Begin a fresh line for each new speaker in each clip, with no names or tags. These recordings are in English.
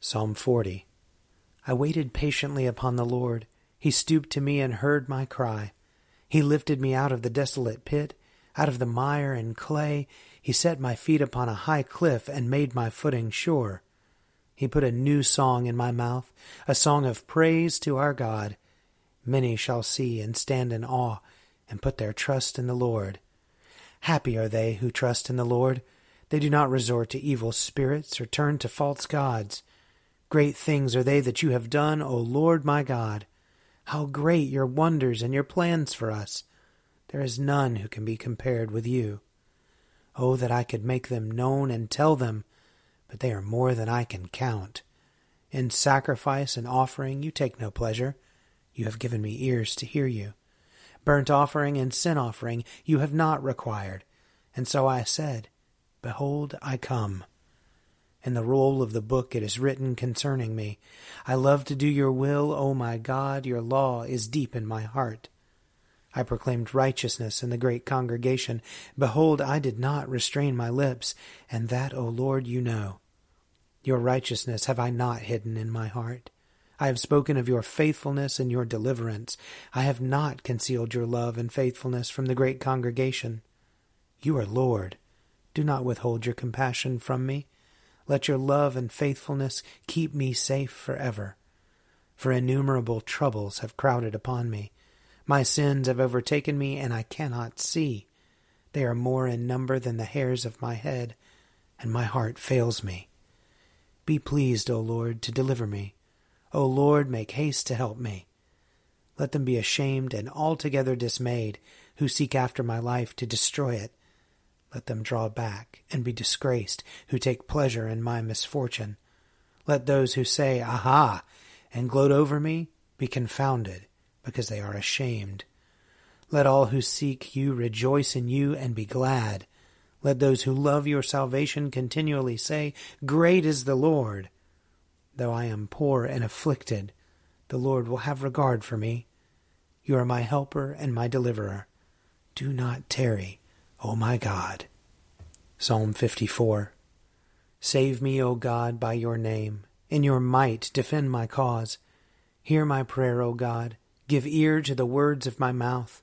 Psalm 40 I waited patiently upon the Lord. He stooped to me and heard my cry. He lifted me out of the desolate pit, out of the mire and clay. He set my feet upon a high cliff and made my footing sure. He put a new song in my mouth, a song of praise to our God. Many shall see and stand in awe and put their trust in the Lord. Happy are they who trust in the Lord. They do not resort to evil spirits or turn to false gods. Great things are they that you have done, O Lord my God. How great your wonders and your plans for us! There is none who can be compared with you. Oh, that I could make them known and tell them but they are more than I can count. In sacrifice and offering you take no pleasure. You have given me ears to hear you. Burnt offering and sin offering you have not required. And so I said, Behold, I come. In the roll of the book it is written concerning me. I love to do your will, O my God, your law is deep in my heart. I proclaimed righteousness in the great congregation. Behold, I did not restrain my lips, and that, O Lord, you know. Your righteousness have I not hidden in my heart. I have spoken of your faithfulness and your deliverance. I have not concealed your love and faithfulness from the great congregation. You are Lord. Do not withhold your compassion from me. Let your love and faithfulness keep me safe forever. For innumerable troubles have crowded upon me my sins have overtaken me, and I cannot see. They are more in number than the hairs of my head, and my heart fails me. Be pleased, O Lord, to deliver me. O Lord, make haste to help me. Let them be ashamed and altogether dismayed who seek after my life to destroy it. Let them draw back and be disgraced who take pleasure in my misfortune. Let those who say, Aha, and gloat over me be confounded because they are ashamed. Let all who seek you rejoice in you and be glad. Let those who love your salvation continually say, Great is the Lord. Though I am poor and afflicted, the Lord will have regard for me. You are my helper and my deliverer. Do not tarry, O my God. Psalm 54 Save me, O God, by your name. In your might defend my cause. Hear my prayer, O God Give ear to the words of my mouth.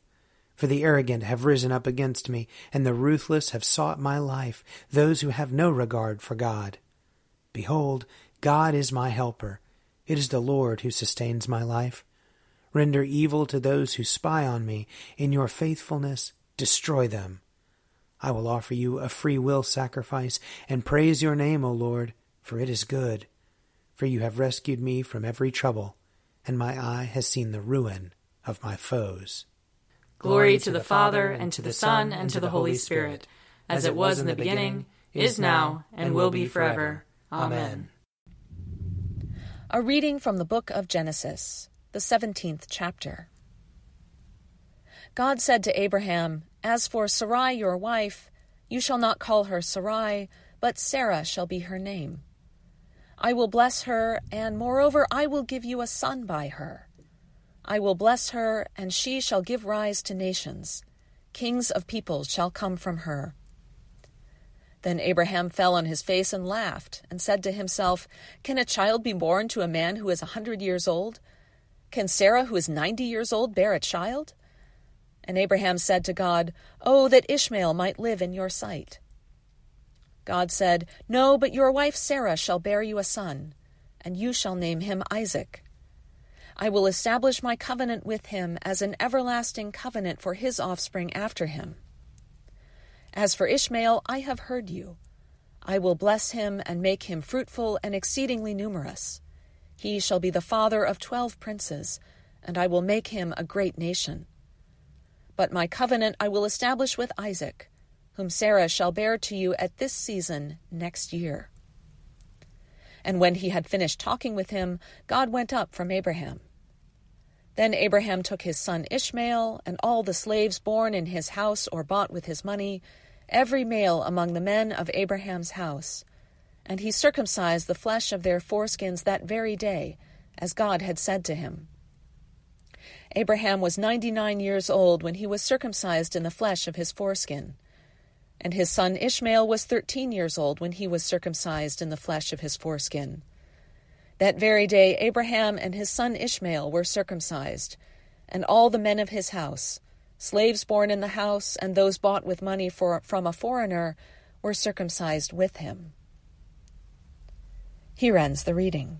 For the arrogant have risen up against me, and the ruthless have sought my life, those who have no regard for God. Behold, God is my helper. It is the Lord who sustains my life. Render evil to those who spy on me. In your faithfulness, destroy them. I will offer you a free will sacrifice, and praise your name, O Lord, for it is good. For you have rescued me from every trouble and my eye has seen the ruin of my foes.
Glory to the Father, and to the Son, and to the Holy Spirit, as it was in the beginning, is now, and will be forever. Amen.
A reading from the book of Genesis, the 17th chapter. God said to Abraham, As for Sarai your wife, you shall not call her Sarai, but Sarah shall be her name. I will bless her, and moreover I will give you a son by her. I will bless her, and she shall give rise to nations. Kings of peoples shall come from her. Then Abraham fell on his face and laughed, and said to himself, Can a child be born to a man who is a hundred years old? Can Sarah, who is ninety years old, bear a child? And Abraham said to God, Oh, that Ishmael might live in your sight. God said, No, but your wife Sarah shall bear you a son, and you shall name him Isaac. I will establish my covenant with him as an everlasting covenant for his offspring after him. As for Ishmael, I have heard you. I will bless him and make him fruitful and exceedingly numerous. He shall be the father of twelve princes, and I will make him a great nation. But my covenant I will establish with Isaac, whom Sarah shall bear to you at this season next year. And when he had finished talking with him, God went up from Abraham. Then Abraham took his son Ishmael, and all the slaves born in his house or bought with his money, every male among the men of Abraham's house, and he circumcised the flesh of their foreskins that very day, as God had said to him. Abraham was ninety nine years old when he was circumcised in the flesh of his foreskin. And his son Ishmael was thirteen years old when he was circumcised in the flesh of his foreskin. That very day Abraham and his son Ishmael were circumcised, and all the men of his house, slaves born in the house and those bought with money for, from a foreigner, were circumcised with him. Here ends the reading.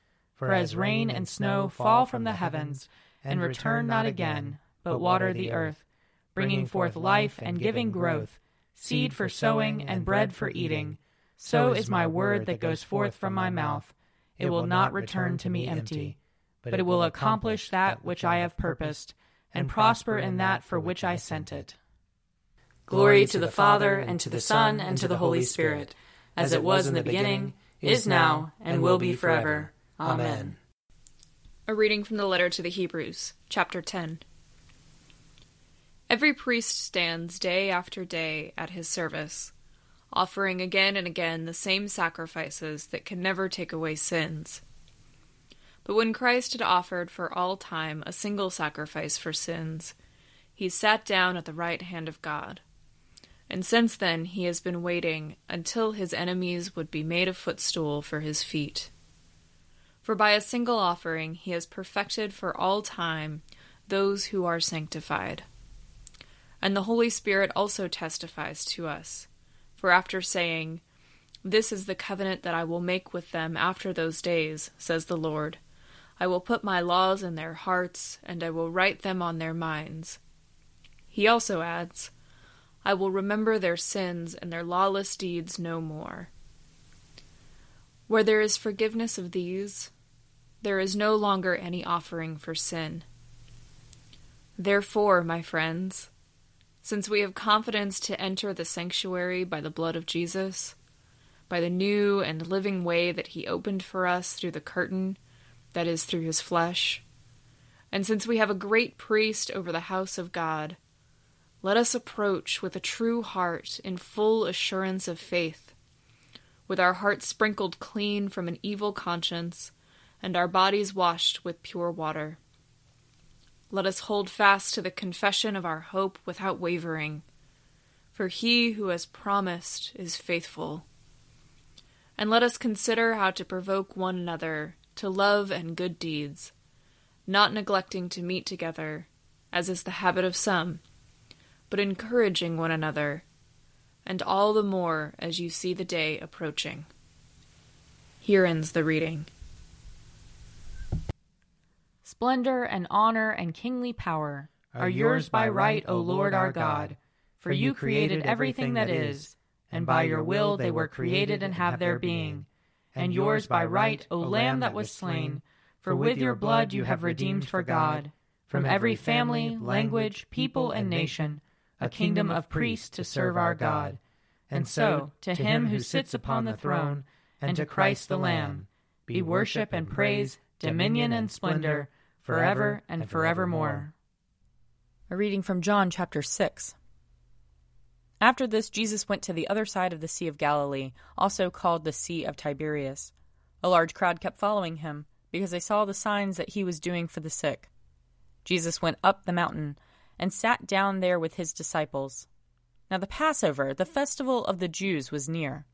For as rain and snow fall from the heavens, and return not again, but water the earth, bringing forth life and giving growth, seed for sowing and bread for eating, so is my word that goes forth from my mouth. It will not return to me empty, but it will accomplish that which I have purposed, and prosper in that for which I sent it. Glory to the Father, and to the Son, and to the Holy Spirit, as it was in the beginning, is now, and will be forever. Amen.
A reading from the letter to the Hebrews, chapter 10. Every priest stands day after day at his service offering again and again the same sacrifices that can never take away sins. But when Christ had offered for all time a single sacrifice for sins, he sat down at the right hand of God. And since then he has been waiting until his enemies would be made a footstool for his feet. For by a single offering he has perfected for all time those who are sanctified. And the Holy Spirit also testifies to us for after saying, This is the covenant that I will make with them after those days, says the Lord, I will put my laws in their hearts, and I will write them on their minds. He also adds, I will remember their sins and their lawless deeds no more. Where there is forgiveness of these, there is no longer any offering for sin. Therefore, my friends, since we have confidence to enter the sanctuary by the blood of Jesus, by the new and living way that he opened for us through the curtain, that is, through his flesh, and since we have a great priest over the house of God, let us approach with a true heart in full assurance of faith, with our hearts sprinkled clean from an evil conscience, and our bodies washed with pure water. Let us hold fast to the confession of our hope without wavering, for he who has promised is faithful. And let us consider how to provoke one another to love and good deeds, not neglecting to meet together, as is the habit of some, but encouraging one another, and all the more as you see the day approaching. Here ends the reading.
Splendor and honor and kingly power are yours by right, O Lord our God, for you created everything that is, and by your will they were created and have their being. And yours by right, O Lamb that was slain, for with your blood you have redeemed for God, from every family, language, people, and nation, a kingdom of priests to serve our God. And so, to him who sits upon the throne, and to Christ the Lamb, be worship and praise, dominion and splendor, forever and forevermore. A reading from John chapter 6. After this, Jesus went to the other side of the Sea of Galilee, also called the Sea of Tiberias. A large crowd kept following him, because they saw the signs that he was doing for the sick. Jesus went up the mountain and sat down there with his disciples. Now the Passover, the festival of the Jews, was near.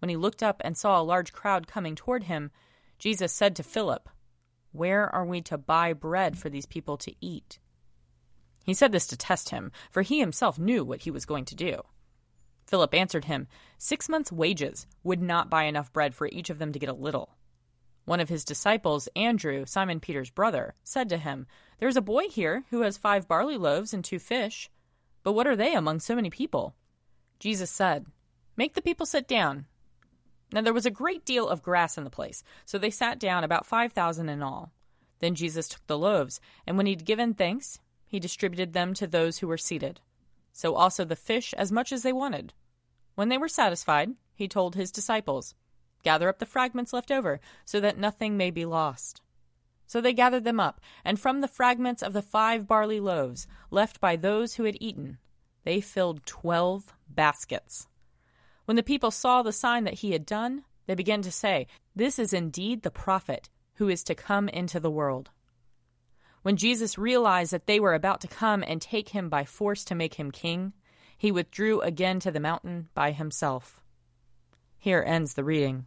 When he looked up and saw a large crowd coming toward him, Jesus said to Philip, Where are we to buy bread for these people to eat? He said this to test him, for he himself knew what he was going to do. Philip answered him, Six months' wages would not buy enough bread for each of them to get a little. One of his disciples, Andrew, Simon Peter's brother, said to him, There is a boy here who has five barley loaves and two fish. But what are they among so many people? Jesus said, Make the people sit down. Now there was a great deal of grass in the place, so they sat down, about five thousand in all. Then Jesus took the loaves, and when he had given thanks, he distributed them to those who were seated. So also the fish as much as they wanted. When they were satisfied, he told his disciples, Gather up the fragments left over, so that nothing may be lost. So they gathered them up, and from the fragments of the five barley loaves left by those who had eaten, they filled twelve baskets. When the people saw the sign that he had done, they began to say, This is indeed the prophet who is to come into the world. When Jesus realized that they were about to come and take him by force to make him king, he withdrew again to the mountain by himself. Here ends the reading.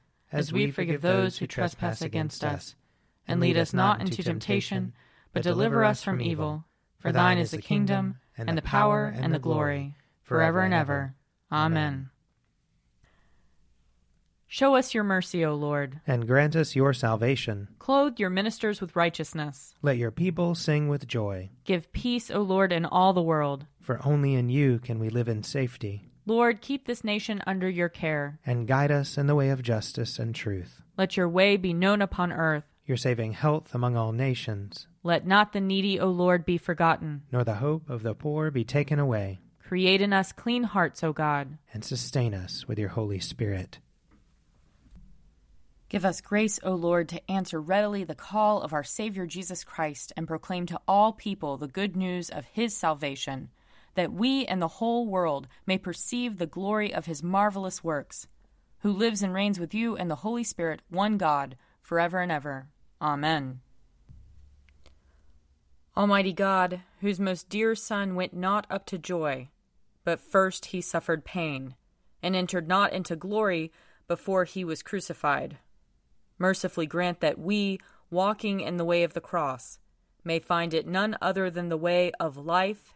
as we forgive those who trespass against us. And lead us not into temptation, but deliver us from evil. For thine is the kingdom, and the power, and the glory, forever and ever. Amen. Show us your mercy, O Lord.
And grant us your salvation.
Clothe your ministers with righteousness.
Let your people sing with joy.
Give peace, O Lord, in all the world.
For only in you can we live in safety.
Lord, keep this nation under your care.
And guide us in the way of justice and truth.
Let your way be known upon earth.
Your saving health among all nations.
Let not the needy, O Lord, be forgotten.
Nor the hope of the poor be taken away.
Create in us clean hearts, O God.
And sustain us with your Holy Spirit.
Give us grace, O Lord, to answer readily the call of our Savior Jesus Christ and proclaim to all people the good news of his salvation, that we and the whole world may perceive the glory of his marvelous works, who lives and reigns with you and the Holy Spirit, one God, forever and ever. Amen. Almighty God, whose most dear Son went not up to joy, but first he suffered pain, and entered not into glory before he was crucified mercifully grant that we, walking in the way of the cross, may find it none other than the way of life